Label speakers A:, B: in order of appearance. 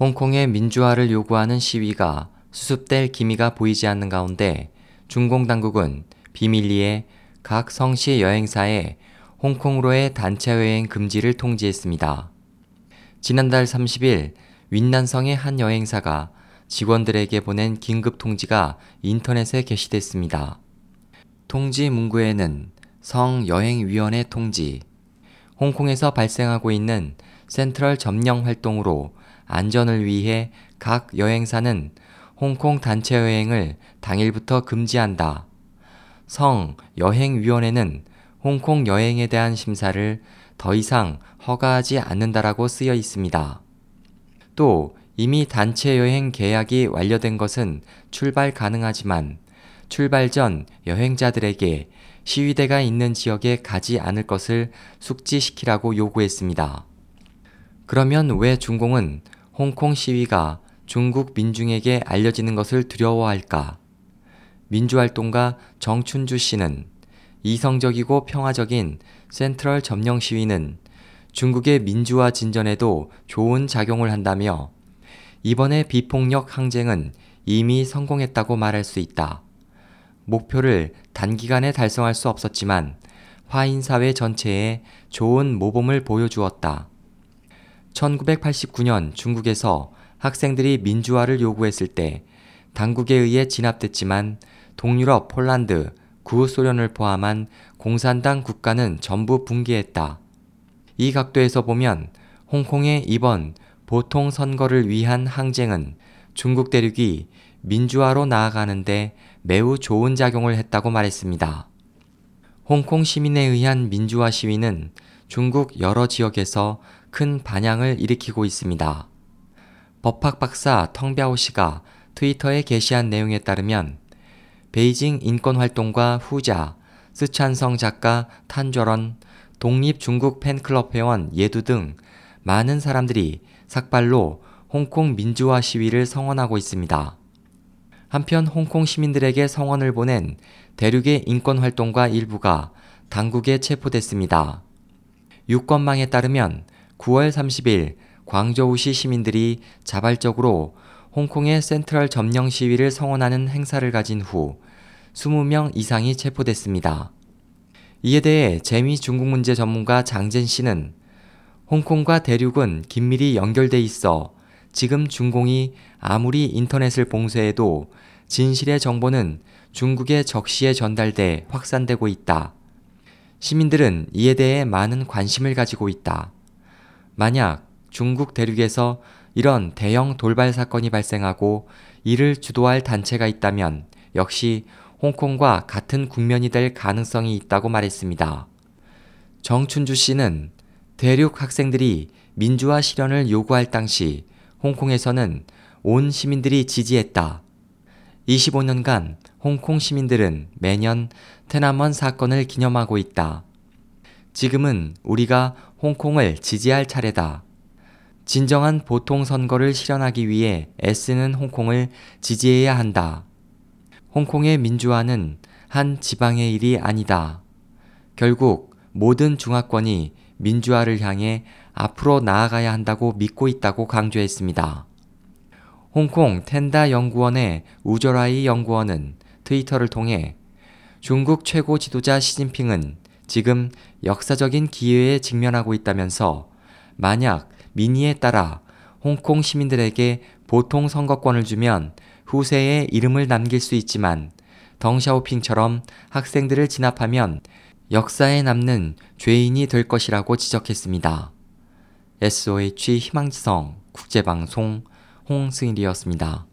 A: 홍콩의 민주화를 요구하는 시위가 수습될 기미가 보이지 않는 가운데 중공 당국은 비밀리에 각 성시 여행사에 홍콩으로의 단체 여행 금지를 통지했습니다. 지난달 30일 윈난성의 한 여행사가 직원들에게 보낸 긴급 통지가 인터넷에 게시됐습니다. 통지 문구에는 성여행위원회 통지, 홍콩에서 발생하고 있는 센트럴 점령 활동으로 안전을 위해 각 여행사는 홍콩 단체 여행을 당일부터 금지한다. 성 여행위원회는 홍콩 여행에 대한 심사를 더 이상 허가하지 않는다라고 쓰여 있습니다. 또 이미 단체 여행 계약이 완료된 것은 출발 가능하지만 출발 전 여행자들에게 시위대가 있는 지역에 가지 않을 것을 숙지시키라고 요구했습니다. 그러면 왜 중공은 홍콩 시위가 중국 민중에게 알려지는 것을 두려워할까? 민주활동가 정춘주 씨는 이성적이고 평화적인 센트럴 점령 시위는 중국의 민주화 진전에도 좋은 작용을 한다며 이번에 비폭력 항쟁은 이미 성공했다고 말할 수 있다. 목표를 단기간에 달성할 수 없었지만 화인 사회 전체에 좋은 모범을 보여주었다. 1989년 중국에서 학생들이 민주화를 요구했을 때 당국에 의해 진압됐지만 동유럽, 폴란드, 구소련을 포함한 공산당 국가는 전부 붕괴했다. 이 각도에서 보면 홍콩의 이번 보통 선거를 위한 항쟁은 중국 대륙이 민주화로 나아가는데 매우 좋은 작용을 했다고 말했습니다. 홍콩 시민에 의한 민주화 시위는 중국 여러 지역에서 큰 반향을 일으키고 있습니다. 법학 박사 텅비아오 씨가 트위터에 게시한 내용에 따르면 베이징 인권활동가 후자, 스찬성 작가 탄저런, 독립 중국 팬클럽 회원 예두 등 많은 사람들이 삭발로 홍콩 민주화 시위를 성원하고 있습니다. 한편 홍콩 시민들에게 성원을 보낸 대륙의 인권활동가 일부가 당국에 체포됐습니다. 유권망에 따르면 9월 30일 광저우시 시민들이 자발적으로 홍콩의 센트럴 점령 시위를 성원하는 행사를 가진 후 20명 이상이 체포됐습니다. 이에 대해 재미 중국 문제 전문가 장젠 씨는 홍콩과 대륙은 긴밀히 연결돼 있어 지금 중공이 아무리 인터넷을 봉쇄해도 진실의 정보는 중국에 적시에 전달돼 확산되고 있다. 시민들은 이에 대해 많은 관심을 가지고 있다. 만약 중국 대륙에서 이런 대형 돌발 사건이 발생하고 이를 주도할 단체가 있다면 역시 홍콩과 같은 국면이 될 가능성이 있다고 말했습니다. 정춘주 씨는 대륙 학생들이 민주화 실현을 요구할 당시 홍콩에서는 온 시민들이 지지했다. 25년간 홍콩 시민들은 매년 테나먼 사건을 기념하고 있다. 지금은 우리가 홍콩을 지지할 차례다. 진정한 보통 선거를 실현하기 위해 애쓰는 홍콩을 지지해야 한다. 홍콩의 민주화는 한 지방의 일이 아니다. 결국 모든 중화권이 민주화를 향해 앞으로 나아가야 한다고 믿고 있다고 강조했습니다. 홍콩 텐다 연구원의 우저라이 연구원은 트위터를 통해 중국 최고 지도자 시진핑은 지금 역사적인 기회에 직면하고 있다면서 만약 민의에 따라 홍콩 시민들에게 보통 선거권을 주면 후세에 이름을 남길 수 있지만 덩샤오핑처럼 학생들을 진압하면 역사에 남는 죄인이 될 것이라고 지적했습니다. SOH 희망지성 국제방송 홍승일이었습니다.